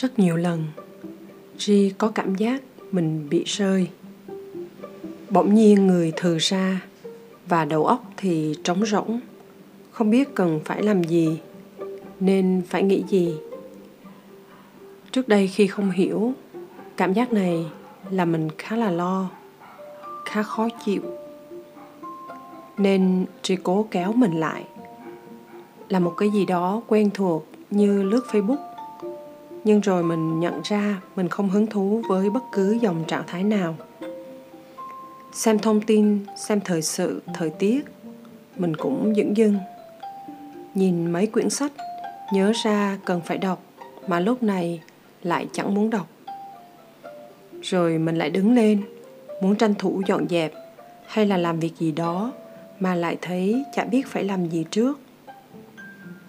rất nhiều lần. Ri có cảm giác mình bị rơi. Bỗng nhiên người thừ ra và đầu óc thì trống rỗng, không biết cần phải làm gì, nên phải nghĩ gì. Trước đây khi không hiểu, cảm giác này là mình khá là lo, khá khó chịu. Nên chỉ cố kéo mình lại. Là một cái gì đó quen thuộc như lướt facebook nhưng rồi mình nhận ra mình không hứng thú với bất cứ dòng trạng thái nào. Xem thông tin, xem thời sự, thời tiết, mình cũng dững dưng. Nhìn mấy quyển sách, nhớ ra cần phải đọc, mà lúc này lại chẳng muốn đọc. Rồi mình lại đứng lên, muốn tranh thủ dọn dẹp hay là làm việc gì đó mà lại thấy chả biết phải làm gì trước.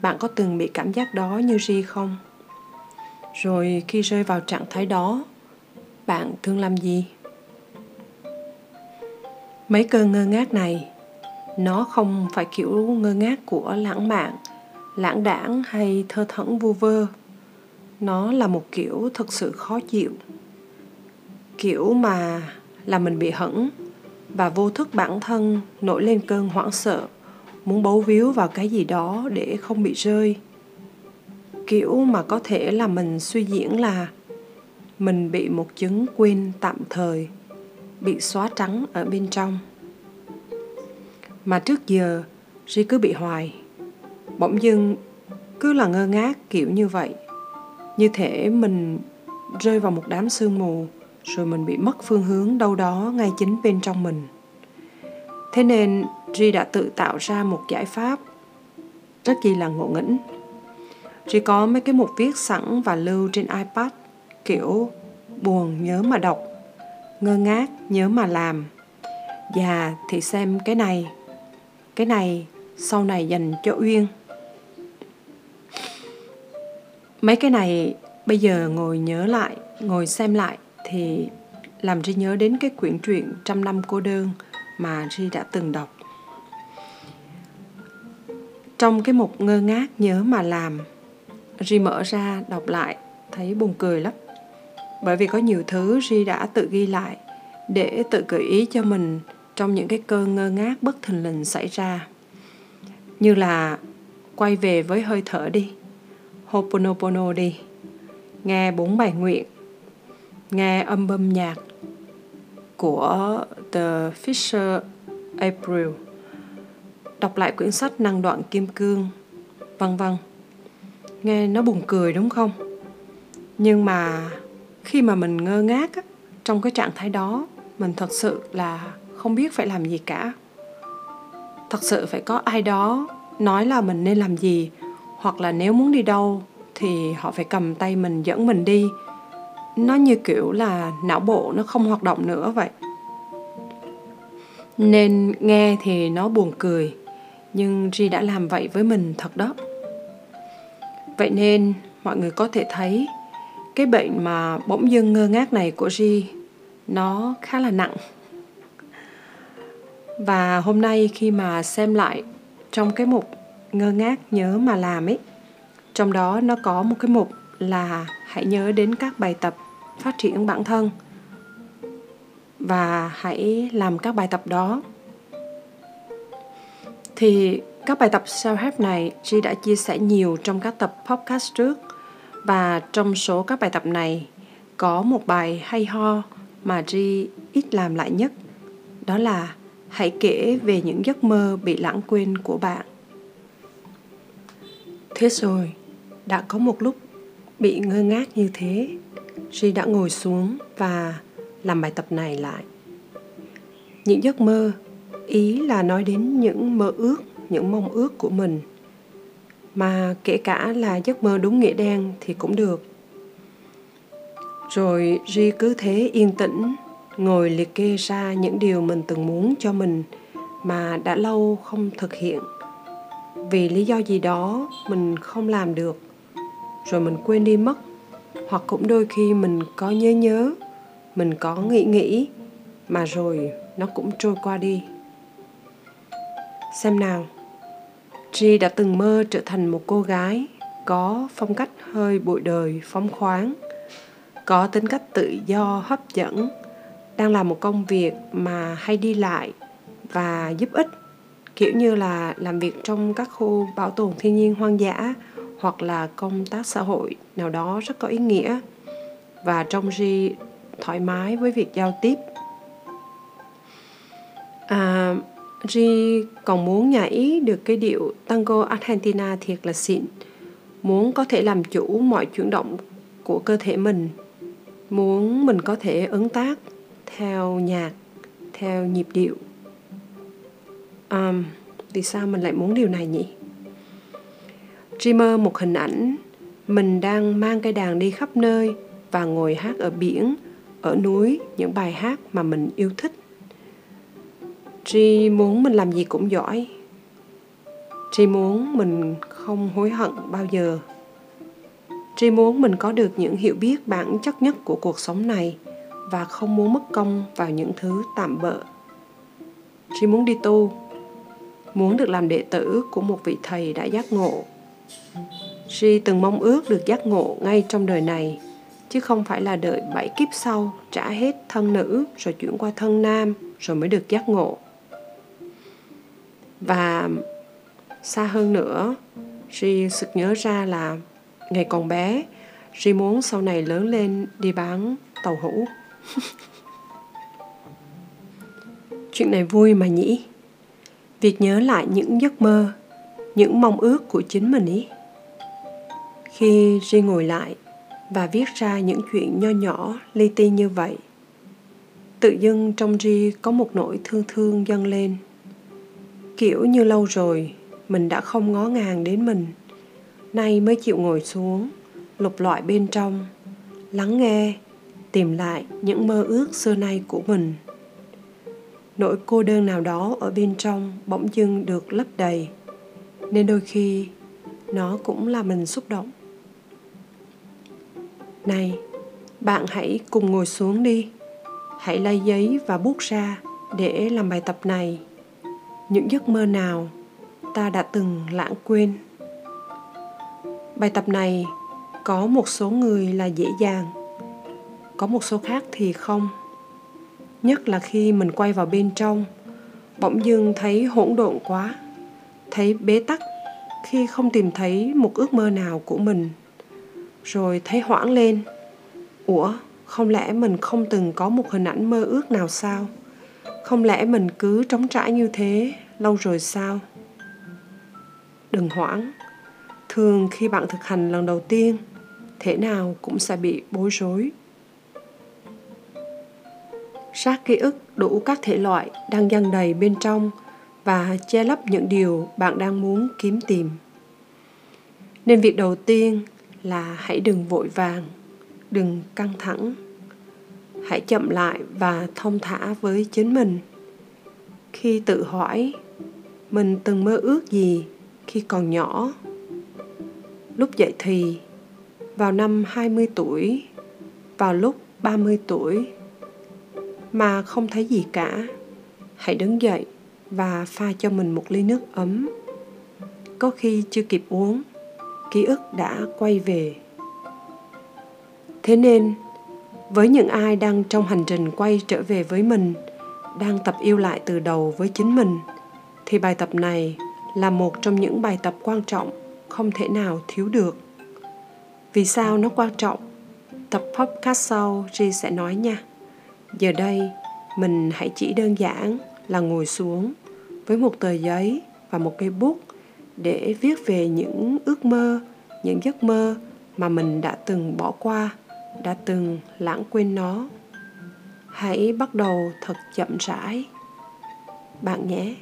Bạn có từng bị cảm giác đó như ri không? Rồi khi rơi vào trạng thái đó, bạn thường làm gì? Mấy cơn ngơ ngác này, nó không phải kiểu ngơ ngác của lãng mạn, lãng đãng hay thơ thẫn vu vơ. Nó là một kiểu thực sự khó chịu. Kiểu mà là mình bị hững và vô thức bản thân nổi lên cơn hoảng sợ, muốn bấu víu vào cái gì đó để không bị rơi kiểu mà có thể là mình suy diễn là mình bị một chứng quên tạm thời, bị xóa trắng ở bên trong. Mà trước giờ, Ri cứ bị hoài. Bỗng dưng cứ là ngơ ngác kiểu như vậy. Như thể mình rơi vào một đám sương mù, rồi mình bị mất phương hướng đâu đó ngay chính bên trong mình. Thế nên Ri đã tự tạo ra một giải pháp rất kỳ là ngộ nghĩnh chỉ có mấy cái mục viết sẵn và lưu trên ipad, kiểu buồn nhớ mà đọc, ngơ ngác nhớ mà làm. Già thì xem cái này. Cái này sau này dành cho uyên. Mấy cái này bây giờ ngồi nhớ lại, ngồi xem lại thì làm Ri nhớ đến cái quyển truyện trăm năm cô đơn mà Ri đã từng đọc. Trong cái mục ngơ ngác nhớ mà làm Ri mở ra, đọc lại, thấy buồn cười lắm. Bởi vì có nhiều thứ Ri đã tự ghi lại để tự gợi ý cho mình trong những cái cơn ngơ ngác bất thình lình xảy ra. Như là quay về với hơi thở đi Hoponopono đi, nghe bốn bài nguyện, nghe âm bâm nhạc của The Fisher April, đọc lại quyển sách năng đoạn kim cương, vân vân nghe nó buồn cười đúng không? Nhưng mà khi mà mình ngơ ngác á, trong cái trạng thái đó mình thật sự là không biết phải làm gì cả. Thật sự phải có ai đó nói là mình nên làm gì hoặc là nếu muốn đi đâu thì họ phải cầm tay mình dẫn mình đi. Nó như kiểu là não bộ nó không hoạt động nữa vậy. Nên nghe thì nó buồn cười nhưng Ri đã làm vậy với mình thật đó vậy nên mọi người có thể thấy, cái bệnh mà bỗng dưng ngơ ngác này của Ri nó khá là nặng. Và hôm nay khi mà xem lại trong cái mục ngơ ngác nhớ mà làm ấy, trong đó nó có một cái mục là hãy nhớ đến các bài tập phát triển bản thân và hãy làm các bài tập đó. Thì các bài tập self-help này G đã chia sẻ nhiều trong các tập podcast trước. Và trong số các bài tập này, có một bài hay ho mà Ri ít làm lại nhất. Đó là hãy kể về những giấc mơ bị lãng quên của bạn. Thế rồi, đã có một lúc bị ngơ ngác như thế Ri đã ngồi xuống và làm bài tập này lại. Những giấc mơ, ý là nói đến những mơ ước những mong ước của mình. Mà kể cả là giấc mơ đúng nghĩa đen thì cũng được. Rồi Ri cứ thế yên tĩnh, ngồi liệt kê ra những điều mình từng muốn cho mình mà đã lâu không thực hiện. Vì lý do gì đó mình không làm được, rồi mình quên đi mất. Hoặc cũng đôi khi mình có nhớ nhớ, mình có nghĩ nghĩ, mà rồi nó cũng trôi qua đi. Xem nào. Tri đã từng mơ trở thành một cô gái có phong cách hơi bụi đời phóng khoáng có tính cách tự do hấp dẫn đang làm một công việc mà hay đi lại và giúp ích kiểu như là làm việc trong các khu bảo tồn thiên nhiên hoang dã hoặc là công tác xã hội nào đó rất có ý nghĩa và trong Ri thoải mái với việc giao tiếp. À, Ri còn muốn nhảy được cái điệu tango Argentina thiệt là xịn. Muốn có thể làm chủ mọi chuyển động của cơ thể mình. Muốn mình có thể ứng tác theo nhạc theo nhịp điệu. Um, vì sao mình lại muốn điều này nhỉ? Ri mơ một hình ảnh. Mình đang mang cây đàn đi khắp nơi và ngồi hát ở biển ở núi những bài hát mà mình yêu thích. Tri muốn mình làm gì cũng giỏi Tri muốn mình không hối hận bao giờ Tri muốn mình có được những hiểu biết bản chất nhất của cuộc sống này và không muốn mất công vào những thứ tạm bợ. Tri muốn đi tu, muốn được làm đệ tử của một vị thầy đã giác ngộ. Tri từng mong ước được giác ngộ ngay trong đời này, chứ không phải là đợi bảy kiếp sau trả hết thân nữ rồi chuyển qua thân nam rồi mới được giác ngộ. Và xa hơn nữa, Ri sực nhớ ra là ngày còn bé, Ri muốn sau này lớn lên đi bán tàu hũ. Chuyện này vui mà nhỉ? Việc nhớ lại những giấc mơ, những mong ước của chính mình ý. Khi Ri ngồi lại và viết ra những chuyện nho nhỏ li ti như vậy, tự dưng trong Ri có một nỗi thương thương dâng lên. Kiểu như lâu rồi, mình đã không ngó ngàng đến mình. Nay mới chịu ngồi xuống, lục loại bên trong, lắng nghe, tìm lại những mơ ước xưa nay của mình. Nỗi cô đơn nào đó ở bên trong bỗng dưng được lấp đầy, nên đôi khi nó cũng là mình xúc động. Này, bạn hãy cùng ngồi xuống đi. Hãy lấy giấy và bút ra để làm bài tập này những giấc mơ nào ta đã từng lãng quên? Bài tập này có một số người là dễ dàng, có một số khác thì không. Nhất là khi mình quay vào bên trong, bỗng dưng thấy hỗn độn quá, thấy bế tắc khi không tìm thấy một ước mơ nào của mình. Rồi thấy hoảng lên. Ủa, không lẽ mình không từng có một hình ảnh mơ ước nào sao? Không lẽ mình cứ trống trải như thế lâu rồi sao? Đừng hoảng. Thường khi bạn thực hành lần đầu tiên, thế nào cũng sẽ bị bối rối. Sát ký ức đủ các thể loại đang dâng đầy bên trong và che lấp những điều bạn đang muốn kiếm tìm. Nên việc đầu tiên là hãy đừng vội vàng, đừng căng thẳng hãy chậm lại và thông thả với chính mình khi tự hỏi mình từng mơ ước gì khi còn nhỏ. Lúc dậy thì, vào năm 20 tuổi, vào lúc 30 tuổi, mà không thấy gì cả, hãy đứng dậy và pha cho mình một ly nước ấm. Có khi chưa kịp uống, ký ức đã quay về. Thế nên, với những ai đang trong hành trình quay trở về với mình, đang tập yêu lại từ đầu với chính mình, thì bài tập này là một trong những bài tập quan trọng không thể nào thiếu được. Vì sao nó quan trọng? Tập podcast sau Ri sẽ nói nha. Giờ đây, mình hãy chỉ đơn giản là ngồi xuống với một tờ giấy và một cây bút để viết về những ước mơ, những giấc mơ mà mình đã từng bỏ qua, đã từng lãng quên nó. Hãy bắt đầu thật chậm rãi. Bạn nhé.